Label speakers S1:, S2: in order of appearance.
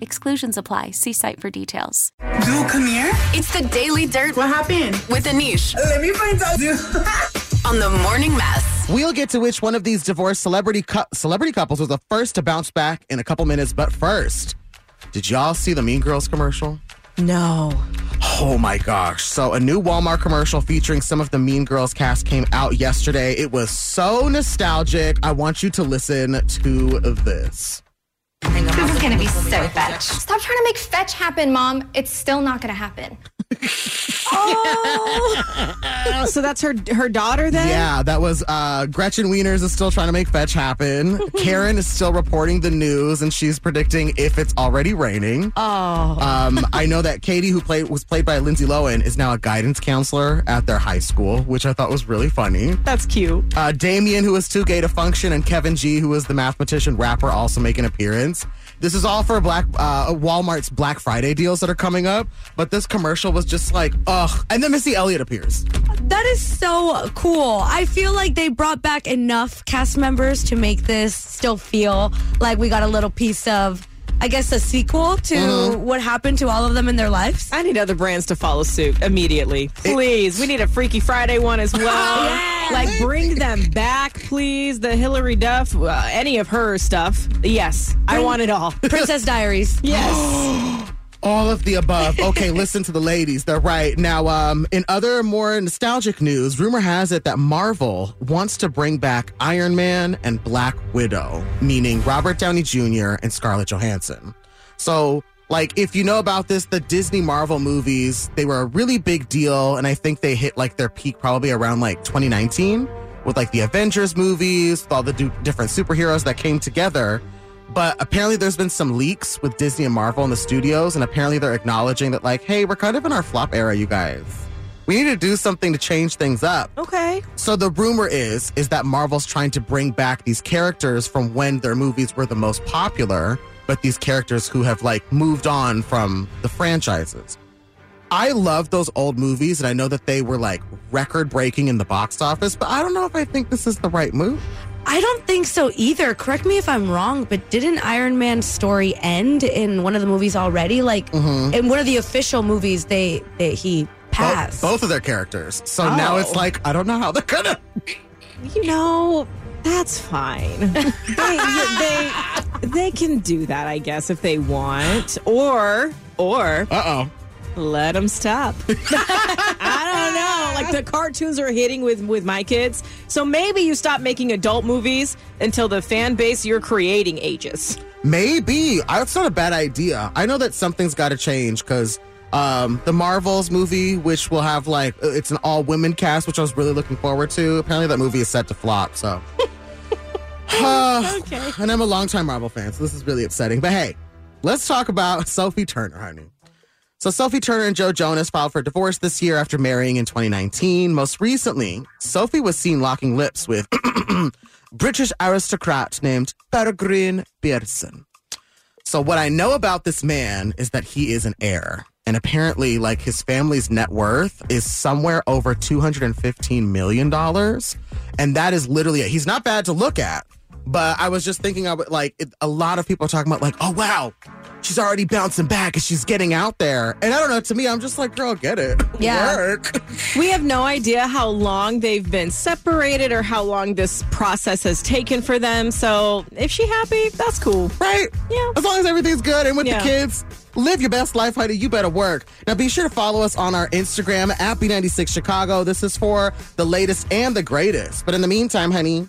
S1: Exclusions apply. See site for details.
S2: Dude, come here.
S3: It's the Daily Dirt
S2: What happened?
S3: with Anish
S2: Let me find out.
S3: On the Morning Mess.
S4: We'll get to which one of these divorced celebrity cou- celebrity couples was the first to bounce back in a couple minutes. But first, did y'all see the Mean Girls commercial?
S5: No.
S4: Oh my gosh. So, a new Walmart commercial featuring some of the Mean Girls cast came out yesterday. It was so nostalgic. I want you to listen to this.
S6: This is gonna be so fetch. Stop trying to make fetch happen, Mom. It's still not gonna happen.
S5: Oh, so that's her her daughter then?
S4: Yeah, that was uh, Gretchen Wieners is still trying to make fetch happen. Karen is still reporting the news and she's predicting if it's already raining.
S5: Oh,
S4: Um, I know that Cady, who played was played by Lindsay Lohan, is now a guidance counselor at their high school, which I thought was really funny.
S5: that's cute.
S4: Uh, Damian, who is too gay to function, and Kevin G, who is the mathematician rapper, also make an appearance. This is all for Black uh, Walmart's Black Friday deals that are coming up. But this commercial was just like, ugh. And then Missy Elliott appears.
S7: That is so cool. I feel like they brought back enough cast members to make this still feel like we got a little piece of, I guess, a sequel to what happened to all of them in their lives.
S5: I need other brands to follow suit immediately. Please. we need a Freaky Friday one as well. Like, bring them back, please. The Hilary Duff, uh, any of her stuff. Yes, I want it all.
S7: Princess Diaries.
S5: Yes.
S4: All of the above. Okay, listen to the ladies. They're right. Now, um, in other more nostalgic news, rumor has it that Marvel wants to bring back Iron Man and Black Widow, meaning Robert Downey Jr. and Scarlett Johansson. So, like, if you know about this, the Disney Marvel movies, they were a really big deal, and I think they hit like their peak probably around like 2019 with like the Avengers movies, with all the different superheroes that came together. But apparently, there's been some leaks with Disney and Marvel in the studios, and apparently, they're acknowledging that, like, hey, we're kind of in our flop era, you guys. We need to do something to change things up.
S5: Okay.
S4: So the rumor is is that Marvel's trying to bring back these characters from when their movies were the most popular, but these characters who have like moved on from the franchises. I love those old movies and I know that they were like record breaking in the box office, but I don't know if I think this is the right move.
S7: I don't think so either. Correct me if I'm wrong, but didn't Iron Man's story end in one of the movies already? Like mm-hmm. in one of the official movies, they, they he passed.
S4: both of their characters. So now it's
S5: Oh.
S4: like I don't know how they're gonna
S5: You know, that's fine. they, they they can do that, I guess, if they want, or or
S4: Uh-oh.
S5: Let them stop. I don't know. Like the cartoons are hitting with with my kids, so maybe you stop making adult movies until the fan base you're creating ages.
S4: Maybe. That's not a bad idea. I know that something's got to change because um, the Marvels movie, which will have like, uh, it's an all women cast, which I was really looking forward to. Apparently, that movie is set to flop. So. okay. And I'm a longtime Marvel fan, so this is really upsetting. But hey, let's talk about Sophie Turner, honey. So Sophie Turner and Joe Jonas filed for divorce this year after marrying in 2019. Most recently, Sophie was seen locking lips with British aristocrat named Peregrine Pearson. So what I know about this man is that he is an heir. And apparently, like his family's net worth is somewhere over $215 million. And that is literally it. He's not bad to look at. But I was just thinking, I would like it, a lot of people are talking about, like, oh, wow, she's already bouncing back and she's getting out there. And I don't know, to me, I'm just like, girl, get it.
S7: Yeah.
S4: Work.
S5: We have no idea how long they've been separated or how long this process has taken for them. So if she happy, that's cool.
S4: Right?
S5: Yeah.
S4: As long as everything's good and with
S5: Yeah.
S4: the kids, live your best life, honey. You better work. Now be sure to follow us on our Instagram at B96 Chicago. This is for the latest and the greatest. But in the meantime, honey,